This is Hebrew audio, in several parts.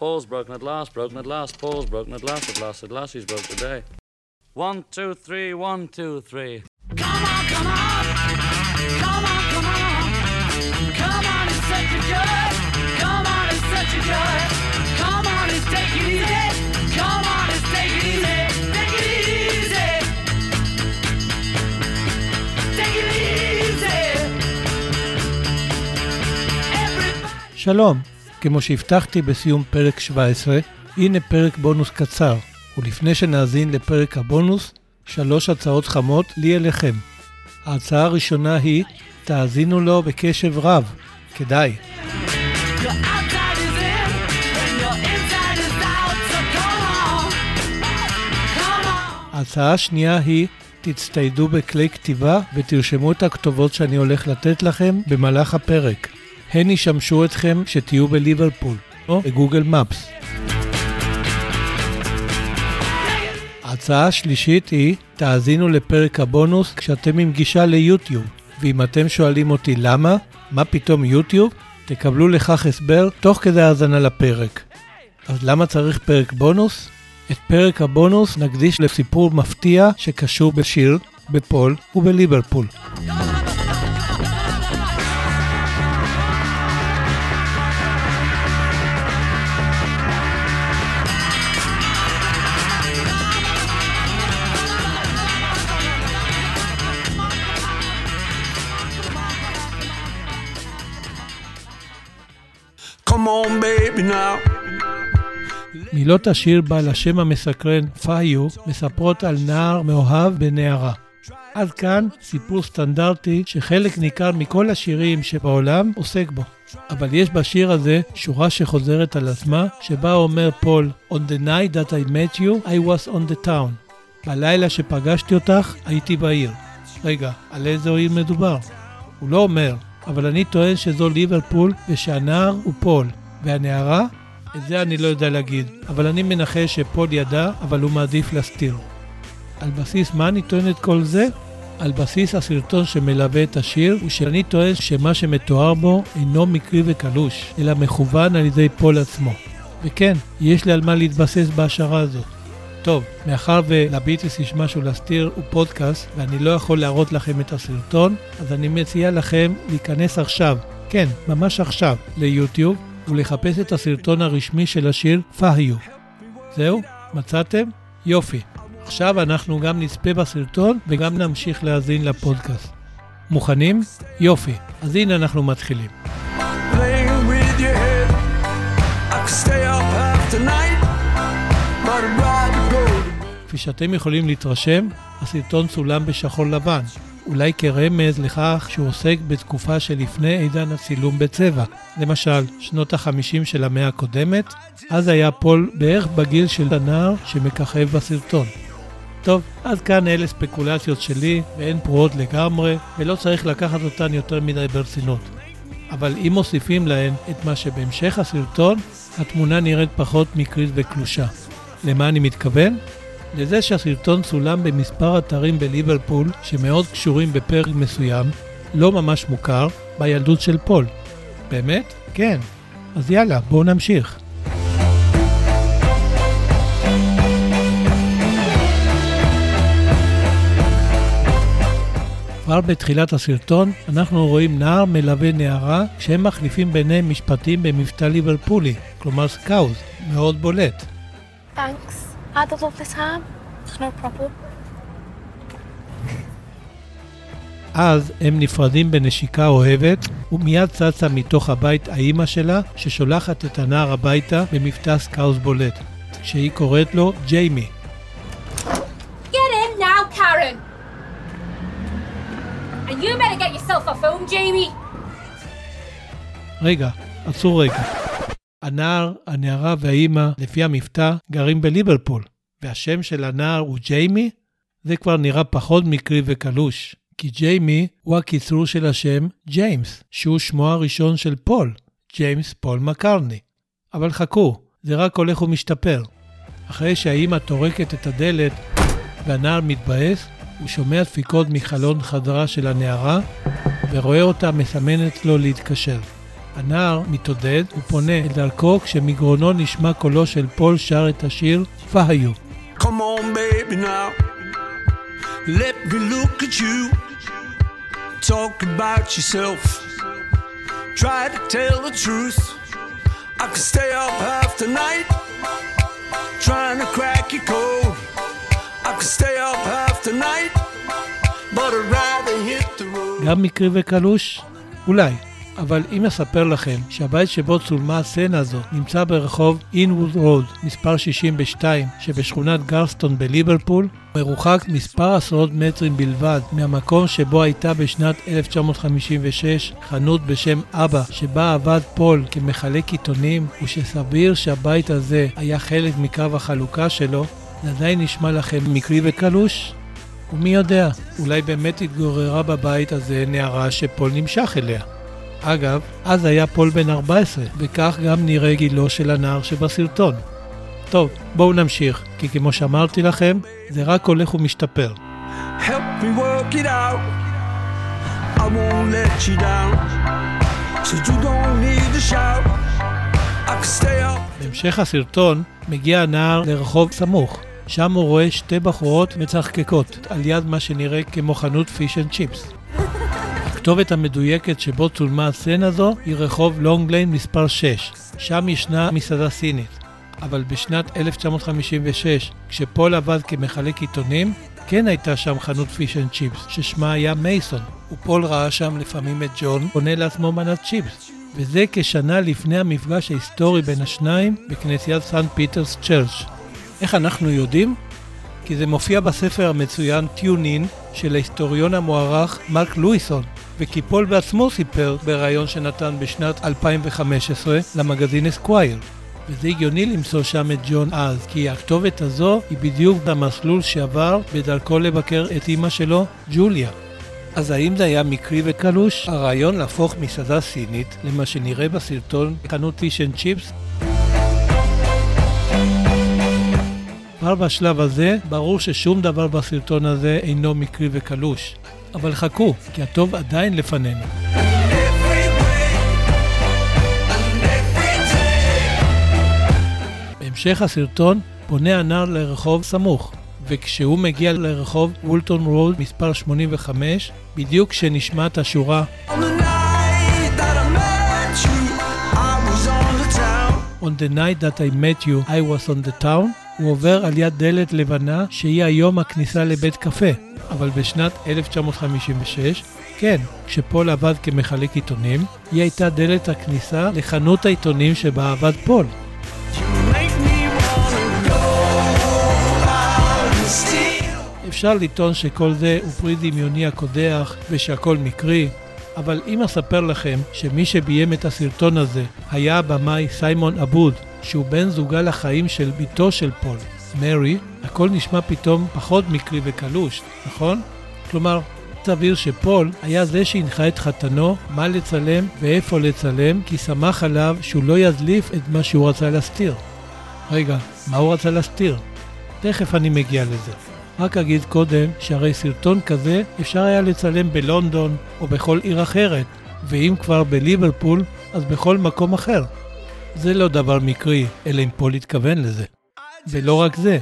Paul's broken at last, broken at last. Paul's broken at last, at last, at last. He's broke today. One, two, three, one, two, three. Come on, come on. Come on, come on. Come on, it's such a joy. Come on, it's such a joy. Come on, it's take it easy. Come on, it's take it easy. Take it easy. Take it easy. Everybody. Shalom. כמו שהבטחתי בסיום פרק 17, הנה פרק בונוס קצר, ולפני שנאזין לפרק הבונוס, שלוש הצעות חמות לי אליכם. ההצעה הראשונה היא, תאזינו לו בקשב רב, כדאי. ההצעה השנייה היא, תצטיידו בכלי כתיבה ותרשמו את הכתובות שאני הולך לתת לכם במהלך הפרק. הן ישמשו אתכם כשתהיו בליברפול, או בגוגל מפס. ההצעה השלישית היא, תאזינו לפרק הבונוס כשאתם עם גישה ליוטיוב. ואם אתם שואלים אותי למה, מה פתאום יוטיוב, תקבלו לכך הסבר תוך כדי האזנה לפרק. אז למה צריך פרק בונוס? את פרק הבונוס נקדיש לסיפור מפתיע שקשור בשיר, בפול ובליברפול. מילות השיר בעל השם המסקרן Fuh You מספרות על נער מאוהב בנערה. עד כאן סיפור סטנדרטי שחלק ניכר מכל השירים שבעולם עוסק בו. אבל יש בשיר הזה שורה שחוזרת על עצמה, שבה אומר פול, On the night that I met you, I was on the town. בלילה שפגשתי אותך, הייתי בעיר. רגע, על איזו עיר מדובר? הוא לא אומר, אבל אני טוען שזו ליברפול ושהנער הוא פול, והנערה את זה אני לא יודע להגיד, אבל אני מנחש שפול ידע, אבל הוא מעדיף להסתיר. על בסיס מה אני טוען את כל זה? על בסיס הסרטון שמלווה את השיר, הוא שאני טוען שמה שמתואר בו אינו מקרי וקלוש, אלא מכוון על ידי פול עצמו. וכן, יש לי על מה להתבסס בהשערה הזאת. טוב, מאחר ולביטלס יש משהו להסתיר, הוא פודקאסט, ואני לא יכול להראות לכם את הסרטון, אז אני מציע לכם להיכנס עכשיו, כן, ממש עכשיו, ליוטיוב, ולחפש את הסרטון הרשמי של השיר פאהיו. זהו? מצאתם? יופי. עכשיו אנחנו גם נצפה בסרטון וגם נמשיך להאזין לפודקאסט. מוכנים? יופי. אז הנה אנחנו מתחילים. כפי שאתם יכולים להתרשם, הסרטון צולם בשחור לבן. אולי כרמז לכך שהוא עוסק בתקופה שלפני עידן הצילום בצבע. למשל, שנות ה-50 של המאה הקודמת, אז היה פול בערך בגיל של הנער שמככב בסרטון. טוב, עד כאן אלה ספקולציות שלי, והן פרועות לגמרי, ולא צריך לקחת אותן יותר מדי ברצינות. אבל אם מוסיפים להן את מה שבהמשך הסרטון, התמונה נראית פחות מקרית וקלושה. למה אני מתכוון? לזה שהסרטון צולם במספר אתרים בליברפול שמאוד קשורים בפרק מסוים, לא ממש מוכר, בילדות של פול. באמת? כן. אז יאללה, בואו נמשיך. כבר בתחילת הסרטון אנחנו רואים נער מלווה נערה כשהם מחליפים ביניהם משפטים במבטא ליברפולי, כלומר סקאוז, מאוד בולט. Thanks. Had a lovely time. No problem. אז הם נפרדים בנשיקה אוהבת, ומיד צצה מתוך הבית האימא שלה, ששולחת את הנער הביתה במבטא Scouse בולט, שהיא קוראת לו ג'יימי. Get in now, Karen! And you better get yourself a phone, Jamie! רגע, עצרו רגע. הנער, הנערה והאימא, לפי המבטא, גרים בליברפול, והשם של הנער הוא ג'יימי? זה כבר נראה פחות מקרי וקלוש, כי ג'יימי הוא הקיצור של השם ג'יימס, שהוא שמו הראשון של פול, ג'יימס פול מקרטני. אבל חכו, זה רק הולך ומשתפר. אחרי שהאימא טורקת את הדלת והנער מתבאס, הוא שומע דפיקות מחלון חדרה של הנערה ורואה אותה מסמנת לו להתקשר. הנער מתעודד ופונה אל דרכו כשמגרונו נשמע קולו של פול שר את השיר "פהיו". Come on, baby, now. Let me look at you. Talk about yourself. Try to tell the truth. I could stay up half the night. Trying to crack your code. I could stay up half the night. But I'd rather hit the road. גם מקרי וקלוש? אולי. אבל אם אספר לכם שהבית שבו צולמה הסצנה הזו נמצא ברחוב אינווד רוד, מספר 62, שבשכונת גרסטון בליברפול, מרוחק מספר עשרות מטרים בלבד מהמקום שבו הייתה בשנת 1956 חנות בשם אבא, שבה עבד פול כמחלק עיתונים, ושסביר שהבית הזה היה חלק מקו החלוקה שלו, זה עדיין נשמע לכם מקרי וקלוש? ומי יודע, אולי באמת התגוררה בבית הזה נערה שפול נמשך אליה. אגב, אז היה פול בן 14, וכך גם נראה גילו של הנער שבסרטון. טוב, בואו נמשיך, כי כמו שאמרתי לכם, זה רק הולך ומשתפר. Help me work it out. I won't let you down. So you don't need to shout. I can stay up. בהמשך הסרטון מגיע הנער לרחוב סמוך. שם הוא רואה שתי בחורות מצחקקות על יד מה שנראה כמו חנות פיש אנד צ'יפס. הכתובת המדויקת שבו צולמה הסצנה זו היא רחוב לונג ליין מספר 6. שם ישנה מסעדה סינית. אבל בשנת 1956, כשפול עבד כמחלק עיתונים, כן הייתה שם חנות פיש אנד צ'יפס, ששמה היה מייסון, ופול ראה שם לפעמים את ג'ון קונה לעצמו מנת צ'יפס. וזה כשנה לפני המפגש ההיסטורי בין השניים בכנסיית סנט פיטרס צ'רץ'. איך אנחנו יודעים? כי זה מופיע בספר המצוין Tune In של ההיסטוריון המוערך מרק לואיסון, וכי פול בעצמו סיפר בריאיון שנתן בשנת 2015 למגזין אסקווייר. וזה הגיוני למצוא שם את ג'ון אז, כי הכתובת הזו היא בדיוק במסלול שעבר בדרכו לבקר את אימא שלו, ג'וליה. אז האם זה היה מקרי וקלוש? הרעיון להפוך מסעדה סינית למה שנראה בסרטון חנות פיש אנד צ'יפס? כבר בשלב הזה, ברור ששום דבר בסרטון הזה אינו מקרי וקלוש. אבל חכו, כי הטוב עדיין לפנינו. בהמשך הסרטון פונה הנער לרחוב סמוך, וכשהוא מגיע לרחוב וולטון רוד מספר 85, בדיוק כשנשמעת השורה On the night that I met you, I was on the town. הוא עובר על יד דלת לבנה שהיא היום הכניסה לבית קפה. אבל בשנת 1956, כן, כשפול עבד כמחלק עיתונים, היא הייתה דלת הכניסה לחנות העיתונים שבה עבד פול. אפשר לטעון שכל זה הוא פרי דמיוני הקודח ושהכל מקרי, אבל אם אספר לכם שמי שביים את הסרטון הזה היה הבמאי סיימון אבוד, שהוא בן זוגה לחיים של בתו של פול, מרי, הכל נשמע פתאום פחות מקרי וקלוש, נכון? כלומר, סביר שפול היה זה שהנחה את חתנו מה לצלם ואיפה לצלם, כי סמך עליו שהוא לא ידליף את מה שהוא רצה להסתיר. רגע, מה הוא רצה להסתיר? תכף אני מגיע לזה. רק אגיד קודם שהרי סרטון כזה אפשר היה לצלם בלונדון או בכל עיר אחרת, ואם כבר בליברפול, אז בכל מקום אחר. זה לא דבר מקרי, אלא אם פול התכוון לזה. ולא רק זה,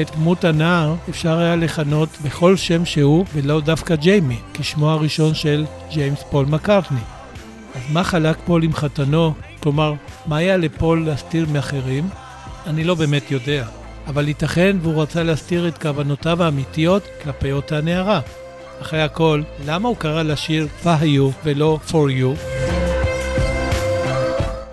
את דמות הנער אפשר היה לכנות בכל שם שהוא, ולא דווקא ג'יימי, כשמו הראשון של ג'יימס פול מקארטני. אז מה חלק פול איתנו? כלומר, מה היה לפול להסתיר מאחרים? אני לא באמת יודע, אבל ייתכן והוא רצה להסתיר את כוונותיו האמיתיות כלפי אותה נערה. אחרי הכל, למה הוא קרא לשיר פהיו ולא for you?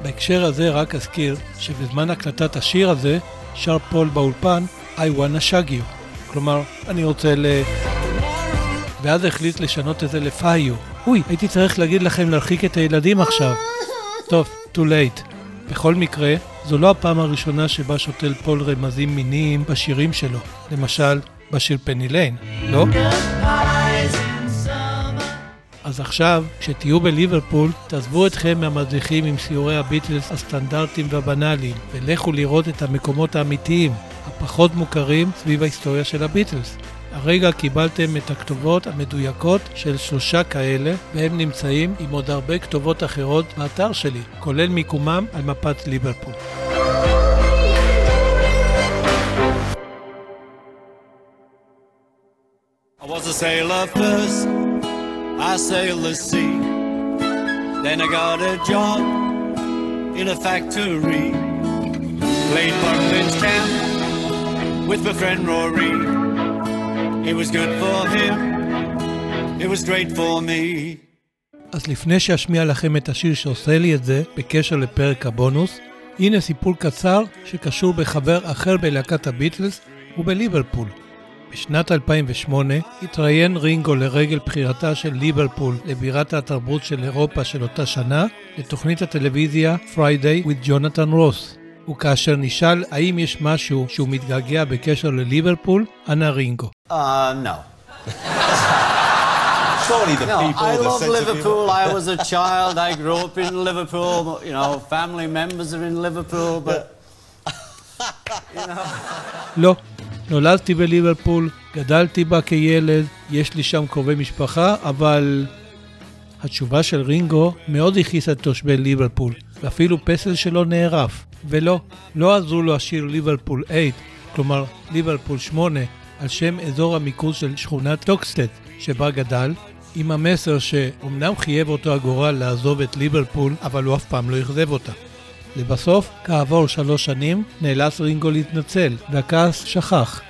בהקשר הזה רק אזכיר שבזמן הקלטת השיר הזה שר פול באולפן I wanna shag you, כלומר, אני רוצה ל... ואז החליט לשנות את זה לפהיו. אוי, הייתי צריך להגיד לכם להרחיק את הילדים עכשיו. טוב, too late. בכל מקרה, זו לא הפעם הראשונה שבה שותל פול רמזים מיניים בשירים שלו. למשל, בשיר פני ליין, לא? אז עכשיו, כשתהיו בליברפול, תעזבו אתכם מהמדריכים עם סיורי הביטלס הסטנדרטיים והבנאליים, ולכו לראות את המקומות האמיתיים, הפחות מוכרים סביב ההיסטוריה של הביטלס. הרגע קיבלתם את הכתובות המדויקות של שלושה כאלה, והם נמצאים עם עוד הרבה כתובות אחרות באתר שלי, כולל מיקומם על מפת ליברפול. I was a sailor first, I sailed the sea. Then I got a job in a factory. Played Buckland's camp with my friend Rory. It was good for him, it was great for me. אז לפני שאשמיע לכם את השיר שעושה לי את זה, בקשר לפרק הבונוס, הנה סיפור קצר שקשור בחבר אחר בלהקת הביטלס ובליברפול. בשנת 2008 התראיין רינגו לרגל בחירתה של ליברפול לבירת התרבות של אירופה של אותה שנה לתוכנית הטלוויזיה Friday with Jonathan Ross. וכאשר נשאל האם יש משהו שהוא מתגעגע בקשר לליברפול, ענה רינגו. Uh, no. Surely the No, people, I the love sense of Liverpool. humour- I was a child. I grew up in Liverpool. You know, family members are in Liverpool, but לא, נולדתי בליברפול, גדלתי בה כילד, יש לי שם קרובי משפחה, אבל... התשובה של רינגו מאוד הכעיסה את תושבי ליברפול, ואפילו פסל שלו נערף. ולא, לא עזרו לו השיר Liverpool 8, כלומר ליברפול 8, על שם אזור המיקוד של שכונת טוקסטת', שבה גדל, עם המסר שאומנם חייב אותו הגורל לעזוב את ליברפול, אבל הוא אף פעם לא אכזב אותה. לבסוף, כעבור שלוש שנים, נאלץ רינגו להתנצל, והכעס שכך.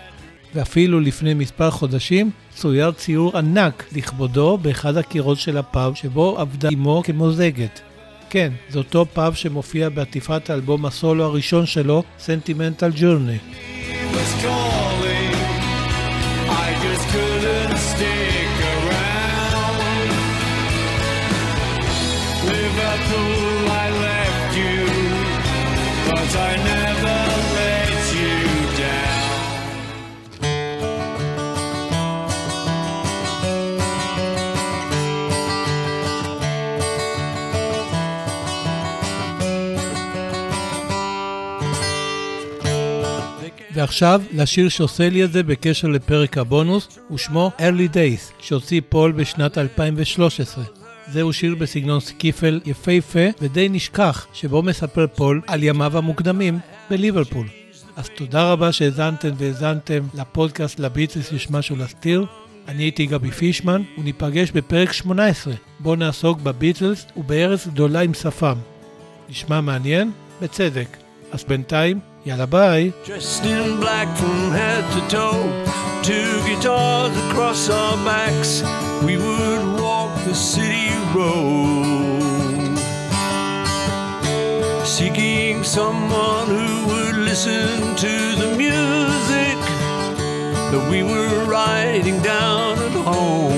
ואפילו לפני מספר חודשים צויר ציור ענק לכבודו באחד הקירות של הפאב שבו עבדה אמו כמוזגת. כן, זה אותו פאב שמופיע בעטיפת האלבום הסולו הראשון שלו, Sentimental Journey. was calling. I just couldn't stick ועכשיו, לשיר שעושה לי את זה בקשר לפרק הבונוס, ושמו Early Days, שהוציא פול בשנת 2013. זהו שיר בסגנון סקיפל יפהפה ודי נשכח, שבו מספר פול על ימיו המוקדמים בליברפול. אז תודה רבה שהאזנתם והאזנתן לפודקאסט לביטלס יש משהו להסתיר. אני הייתי גבי פישמן, וניפגש בפרק 18, בו נעסוק בביטלס ובארץ גדולה עם שפם. נשמע מעניין? בצדק. אז בינתיים, יאללה ביי. Dressed in black from head to toe, two guitars across our backs, we would walk the city road. Seeking someone who would listen to the music that we were writing down at home.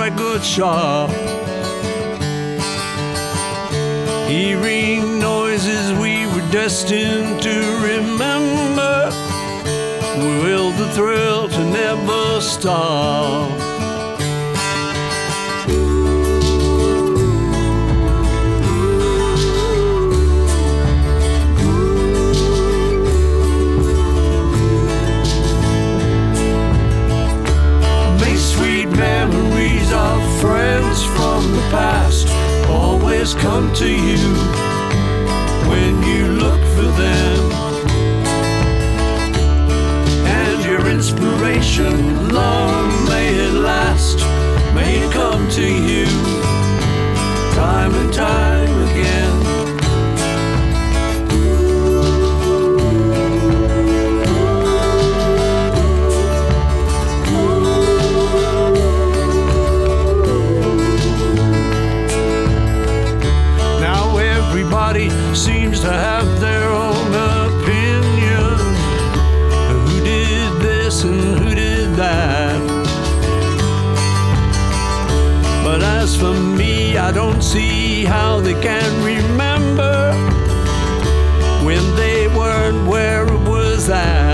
Local record shop. Hearing noises we were destined to remember, we will the thrill to never stop. I don't see how they can remember when they weren't where it was at.